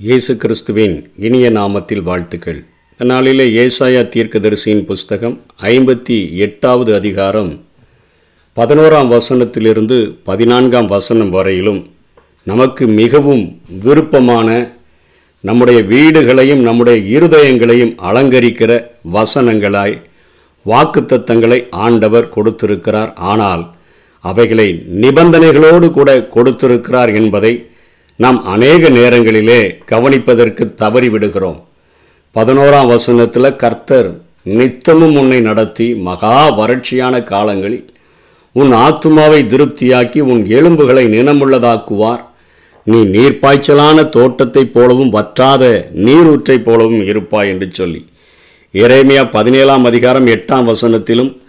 இயேசு கிறிஸ்துவின் இனிய நாமத்தில் வாழ்த்துக்கள். நாளிலே ஏசாயா தீர்க்கதரிசியின் புஸ்தகம் ஐம்பத்தி எட்டாவது அதிகாரம் பதினோராம் வசனத்திலிருந்து பதினான்காம் வசனம் வரையிலும் நமக்கு மிகவும் விருப்பமான நம்முடைய வீடுகளையும் நம்முடைய இருதயங்களையும் அலங்கரிக்கிற வசனங்களாய் வாக்குத்தத்தங்களை ஆண்டவர் கொடுத்திருக்கிறார். ஆனால் அவைகளை நிபந்தனைகளோடு கூட கொடுத்திருக்கிறார் என்பதை நாம் அநேக நேரங்களிலே கவனிப்பதற்கு தவறிவிடுகிறோம் பதினோராம் வசனத்தில் கர்த்தர் நித்தமும் உன்னை நடத்தி மகா வறட்சியான காலங்களில் உன் ஆத்துமாவை திருப்தியாக்கி உன் எலும்புகளை நினமுள்ளதாக்குவார். நீ நீர்ப்பாய்ச்சலான தோட்டத்தைப் போலவும் வற்றாத நீரூற்றைப் போலவும் இருப்பாய் என்று சொல்லி. இறைமையா பதினேழாம் அதிகாரம் எட்டாம் வசனத்திலும்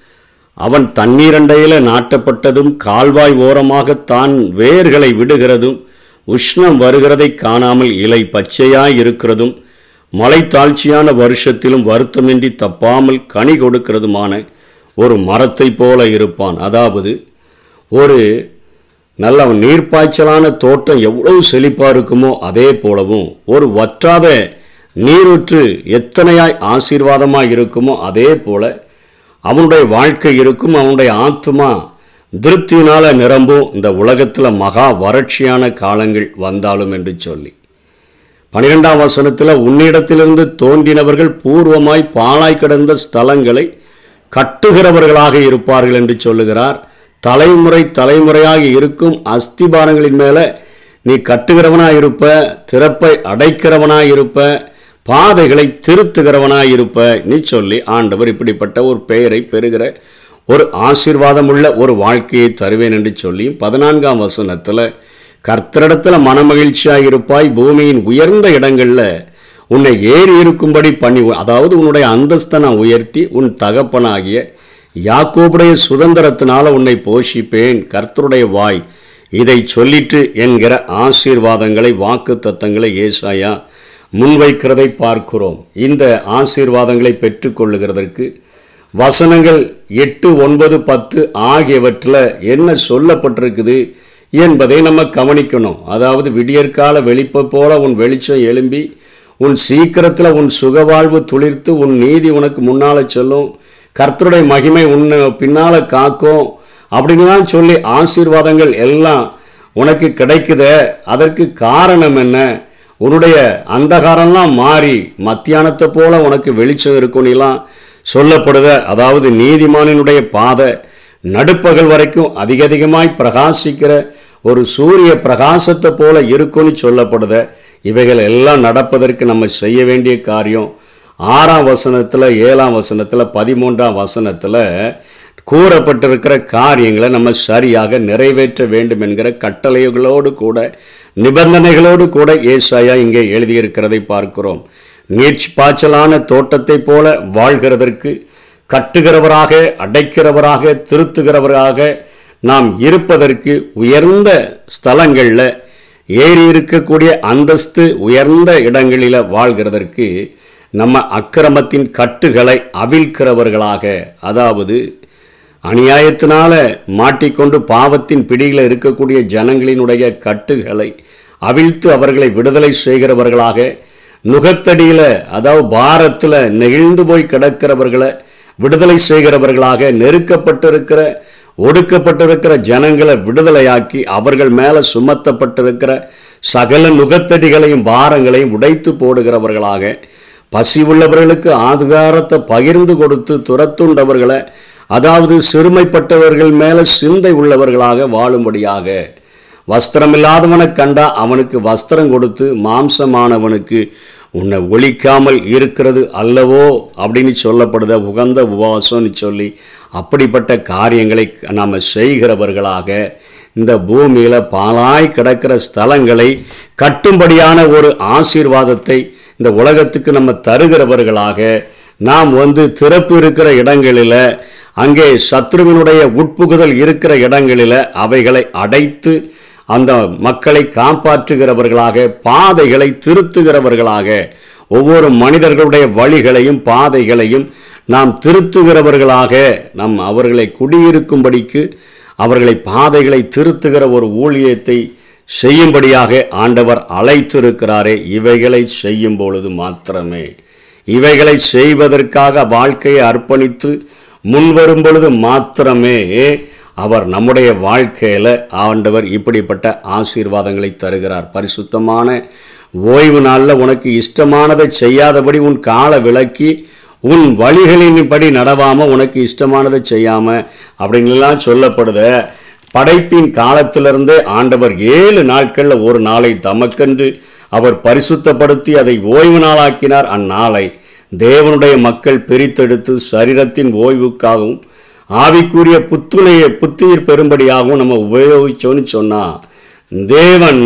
அவன் தண்ணீரண்டையில் நாட்டப்பட்டதும் கால்வாய் ஓரமாக தான் வேர்களை விடுகிறதும் உஷ்ணம் வருகிறதை காணாமல் இலை பச்சையாய் இருக்கிறதும் மலை தாழ்ச்சியான வருஷத்திலும் வருத்தமின்றி தப்பாமல் கனி கொடுக்கிறதுமான ஒரு மரத்தைப் போல இருப்பான். அதாவது ஒரு நல்ல நீர்ப்பாய்ச்சலான தோட்டம் எவ்வளவு செழிப்பாக இருக்குமோ அதே போலவும் ஒரு வற்றாத நீரூற்று எத்தனையாய் ஆசீர்வாதமாக இருக்குமோ அதே போல அவனுடைய வாழ்க்கை இருக்கும் அவனுடைய ஆத்மா திருப்தியினால நிரம்பும் இந்த உலகத்தில் மகா வறட்சியான காலங்கள் வந்தாலும் என்று சொல்லி. பனிரெண்டாம் வசனத்தில் உன்னிடத்திலிருந்து தோன்றினவர்கள் பூர்வமாய் பாலாய் கிடந்த ஸ்தலங்களை கட்டுகிறவர்களாக இருப்பார்கள் என்று சொல்லுகிறார். தலைமுறை தலைமுறையாக இருக்கும் அஸ்திபாரங்களின் மேலே நீ கட்டுகிறவனாய் இருப்ப திறப்பை அடைக்கிறவனாய் இருப்ப பாதைகளை திருத்துகிறவனாய் இருப்ப நீ சொல்லி ஆண்டவர் இப்படிப்பட்ட ஒரு பெயரை பெறுகிற ஒரு ஆசீர்வாதமுள்ள ஒரு வாழ்க்கையை தருவேன் என்று சொல்லி பதினான்காம் வசனத்தில் கர்த்தரிடத்தில் மனமகிழ்ச்சியாக இருப்பாய் பூமியின் உயர்ந்த இடங்களில் உன்னை ஏறி இருக்கும்படி பண்ணி அதாவது உன்னுடைய அந்தஸ்தை நான் உயர்த்தி உன் தகப்பனாகிய யாக்கோபுடைய சுதந்திரத்தினால உன்னை போஷிப்பேன் கர்த்தருடைய வாய். இதை சொல்லிட்டு என்கிற ஆசீர்வாதங்களை வாக்கு தத்தங்களை ஏசாயா முன்வைக்கிறதை பார்க்கிறோம். இந்த ஆசீர்வாதங்களை பெற்றுக்கொள்ளுகிறதற்கு வசனங்கள் எட்டு ஒன்பது பத்து ஆகியவற்றில் என்ன சொல்லப்பட்டிருக்குது என்பதை நம்ம கவனிக்கணும். அதாவது விடியற்கால வெளிப்பை போல உன் வெளிச்சம் எழும்பி உன் சீக்கிரத்தில் உன் சுகவாழ்வு துளிர்த்து உன் நீதி உனக்கு முன்னால் சொல்லும். கர்த்தருடைய மகிமை உன்னை பின்னால் காக்கும் அப்படின்லாம் சொல்லி ஆசீர்வாதங்கள் எல்லாம் உனக்கு கிடைக்குத. அதற்கு காரணம் என்ன? உன்னுடைய அந்தகாரம்லாம் மாறி மத்தியானத்தை போல உனக்கு வெளிச்சம் இருக்கும்னுலாம் சொல்லப்படுத அதாவது நீதிமானினுடைய பாதை நடுப்பகல் வரைக்கும் அதிக அதிகமாய் பிரகாசிக்கிற ஒரு சூரிய பிரகாசத்தை போல இருக்கும்னு சொல்லப்படுத. இவைகள் எல்லாம் நடப்பதற்கு நம்ம செய்ய வேண்டிய காரியம். ஆறாம் வசனத்தில் ஏழாம் வசனத்தில் பதிமூன்றாம் வசனத்தில் கூறப்பட்டிருக்கிற காரியங்களை நம்ம சரியாக நிறைவேற்ற வேண்டும் என்கிற கட்டளைகளோடு கூட நிபந்தனைகளோடு கூட ஏசாயா இங்கே எழுதியிருக்கிறதை பார்க்கிறோம். நீர்ச்சி பாய்ச்சலான தோட்டத்தைப் போல வாழ்கிறதற்கு கட்டுகிறவராக அடைக்கிறவராக திருத்துகிறவராக நாம் இருப்பதற்கு உயர்ந்த ஸ்தலங்களில் ஏறி இருக்கக்கூடிய அந்தஸ்து உயர்ந்த இடங்களில் வாழ்கிறதற்கு நம்ம அக்கிரமத்தின் கட்டுகளை அவிழ்க்கிறவர்களாக அதாவது அநியாயத்தினால மாட்டிக்கொண்டு பாவத்தின் பிடியில் இருக்கக்கூடிய ஜனங்களினுடைய கட்டுகளை அவிழ்த்து அவர்களை விடுதலை செய்கிறவர்களாக நுகத்தடியில் அதாவது பாரத்தில் நெகிழ்ந்து போய் கிடக்கிறவர்களை விடுதலை செய்கிறவர்களாக நெருக்கப்பட்டிருக்கிற ஒடுக்கப்பட்டிருக்கிற ஜனங்களை விடுதலையாக்கி அவர்கள் மேலே சுமத்தப்பட்டிருக்கிற சகல நுகத்தடிகளையும் பாரங்களையும் உடைத்து போடுகிறவர்களாக பசி உள்ளவர்களுக்கு ஆதுகாரத்தை பகிர்ந்து கொடுத்து துரத்துண்டவர்களை அதாவது சிறுமைப்பட்டவர்கள் மேலே சிந்தை உள்ளவர்களாக வாழும்படியாக வஸ்திரமில்லாதவனை கண்டா அவனுக்கு வஸ்திரம் கொடுத்து மாம்சமானவனுக்கு உன்னை ஒழிக்காமல் இருக்கிறது அல்லவோ அப்படின்னு சொல்லப்படுத உகந்த உபவாசம்னு சொல்லி அப்படிப்பட்ட காரியங்களை நாம் செய்கிறவர்களாக இந்த பூமியில் பாலாய் கிடக்கிற ஸ்தலங்களை கட்டும்படியான ஒரு ஆசீர்வாதத்தை இந்த உலகத்துக்கு நம்ம தருகிறவர்களாக நாம் வந்து திறப்பு இருக்கிற இடங்களில் அங்கே சத்ருவினுடைய உட்புகுதல் இருக்கிற இடங்களில் அவைகளை அடைத்து அந்த மக்களை காப்பாற்றுகிறவர்களாக பாதைகளை திருத்துகிறவர்களாக ஒவ்வொரு மனிதர்களுடைய வழிகளையும் பாதைகளையும் நாம் திருத்துகிறவர்களாக நாம் அவர்களை குடியிருக்கும்படிக்கு அவர்களை பாதைகளை திருத்துகிற ஒரு ஊழியத்தை செய்யும்படியாக ஆண்டவர் அழைத்திருக்கிறாரே. இவைகளை செய்யும் பொழுது மாத்திரமே. இவைகளை செய்வதற்காக வாழ்க்கையை அர்ப்பணித்து முன்வரும் பொழுது மாத்திரமே. அவர் நம்முடைய வாழ்க்கையில் ஆண்டவர் இப்படிப்பட்ட ஆசீர்வாதங்களை தருகிறார். பரிசுத்தமான ஓய்வு நாளில் உனக்கு இஷ்டமானதை செய்யாதபடி உன் காலை விளக்கி உன் வழிகளின்படி நடவாமல் உனக்கு இஷ்டமானதை செய்யாமல் அப்படின்லாம் சொல்லப்படுத. படைப்பின் காலத்திலிருந்தே ஆண்டவர் ஏழு நாட்களில் ஒரு நாளை தமக்கென்று அவர் பரிசுத்தப்படுத்தி அதை ஓய்வு நாளாக்கினார். அந்நாளை தேவனுடைய மக்கள் பிரித்தெடுத்து சரீரத்தின் ஓய்வுக்காகவும் ஆவிக்குரிய புத்துணையை புத்துயிர் பெறும்படியாகவும் நம்ம உபயோகிச்சோன்னு சொன்னால் தேவன்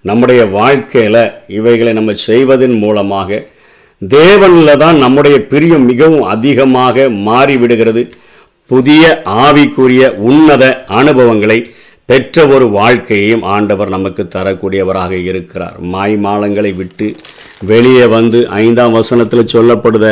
நம்முடைய வாழ்க்கையில் இவைகளை நம்ம செய்வதன் மூலமாக தேவனில் தான் நம்முடைய பிரியம் மிகவும் அதிகமாக மாறிவிடுகிறது. புதிய ஆவிக்குரிய உன்னத அனுபவங்களை பெற்ற ஒரு வாழ்க்கையையும் ஆண்டவர் நமக்கு தரக்கூடியவராக இருக்கிறார். மாய்மாலங்களை விட்டு வெளியே வந்து ஐந்தாம் வசனத்தில் சொல்லப்படுத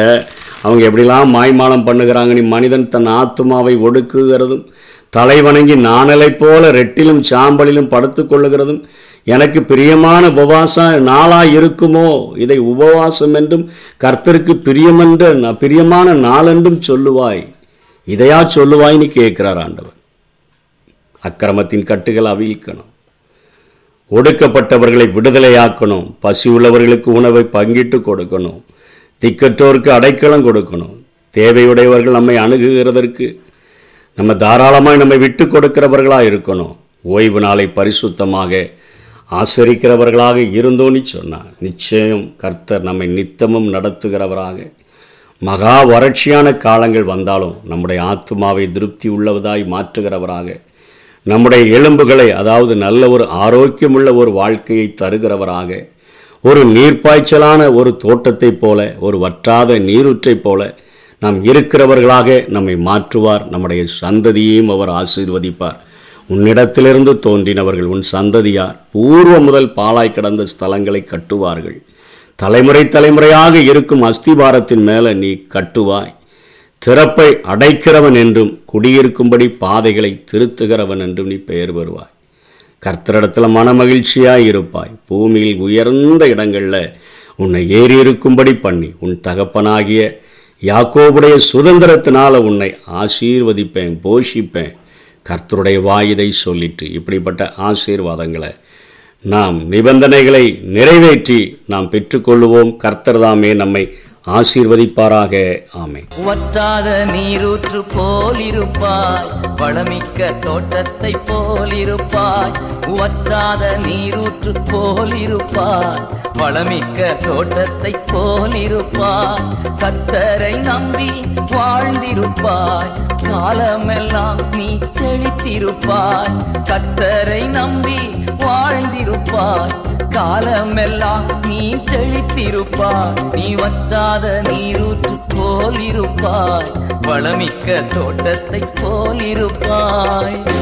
அவங்க எப்படிலாம் மாய்மாலம் பண்ணுகிறாங்க நீ மனிதன் தன் ஆத்மாவை ஒடுக்குகிறதும் தலை வணங்கி நாணலை போல ரெட்டிலும் சாம்பலிலும் படுத்து கொள்ளுகிறதும் எனக்கு பிரியமான உபவாசம் நாளாக இருக்குமோ? இதை உபவாசம் என்றும் கர்த்தருக்கு பிரியமென்ற பிரியமான நாளென்றும் சொல்லுவாய். இதையா சொல்லுவாய்னு கேட்கிறார் ஆண்டவர். அக்கிரமத்தின் கட்டுகள் அவிழ்க்கணும். ஒடுக்கப்பட்டவர்களை விடுதலையாக்கணும். பசி உள்ளவர்களுக்கு உணவை பங்கிட்டு கொடுக்கணும். திக்கற்றோருக்கு அடைக்கலம் கொடுக்கணும். தேவையுடையவர்கள் நம்மை அணுகுகிறதற்கு நம்ம தாராளமாக நம்மை விட்டு கொடுக்கிறவர்களாக இருக்கணும். ஓய்வு நாளை பரிசுத்தமாக ஆசரிக்கிறவர்களாக இருந்தோன்னு சொன்னார். நிச்சயம் கர்த்தர் நம்மை நித்தமும் நடத்துகிறவராக. மகா வறட்சியான காலங்கள் வந்தாலும் நம்முடைய ஆத்மாவை திருப்தி உள்ளவதாய் மாற்றுகிறவராக. நம்முடைய எலும்புகளை அதாவது நல்ல ஒரு ஆரோக்கியமுள்ள ஒரு வாழ்க்கையை தருகிறவராக. ஒரு நீர்ப்பாய்ச்சலான ஒரு தோட்டத்தைப் போல ஒரு வற்றாத நீரூற்றைப் போல நாம் இருக்கிறவர்களாக நம்மை மாற்றுவார். நம்முடைய சந்ததியையும் அவர் ஆசீர்வதிப்பார். உன்னிடத்திலிருந்து தோன்றினவர்கள் உன் சந்ததியார் பூர்வ முதல் பாலாய் கிடந்த ஸ்தலங்களை கட்டுவார்கள். தலைமுறை தலைமுறையாக இருக்கும் அஸ்திபாரத்தின் மேலே நீ கட்டுவாய். திறப்பை அடைக்கிறவன் என்றும் குடியிருக்கும்படி பாதைகளை திருத்துகிறவன் என்றும் நீ பெயர் பெறுவாய். கர்த்தரிடத்தில் மனமகிழ்ச்சியாக இருப்பாய் பூமியில் உயர்ந்த இடங்களில் உன்னை ஏறி இருக்கும்படி பண்ணி உன் தகப்பனாகிய யாக்கோபுடைய சுதந்திரத்தினால உன்னை ஆசீர்வதிப்பேன் போஷிப்பேன். கர்த்தருடைய வாயுதை சொல்லிட்டு இப்படிப்பட்ட ஆசீர்வாதங்களை நாம் நிபந்தனைகளை நிறைவேற்றி நாம் பெற்றுக்கொள்ளுவோம். கர்த்தர் தாமே நம்மை ஆசீர்வதிப்பாராக. ஆமை வற்றாத நீரூற்று போலிருப்பாய் வளமிக்க தோட்டத்தை போலிருப்பாய். வற்றாத நீரூற்று போலிருப்பாய் வளமிக்க தோட்டத்தை போலிருப்பாய். கத்தரை நம்பி வாழ்ந்திருப்பாய் காலமெல்லாம் நீ செழித்திருப்பாய். கத்தரை நம்பி வாழ்ந்திருப்பாய். காலமெல்லாம் நீ செழித்திருப்பா. நீ வற்றாத நீரூற்று போலிருப்பாய். வளமிக்க தோட்டத்தை போலிருப்பாய்.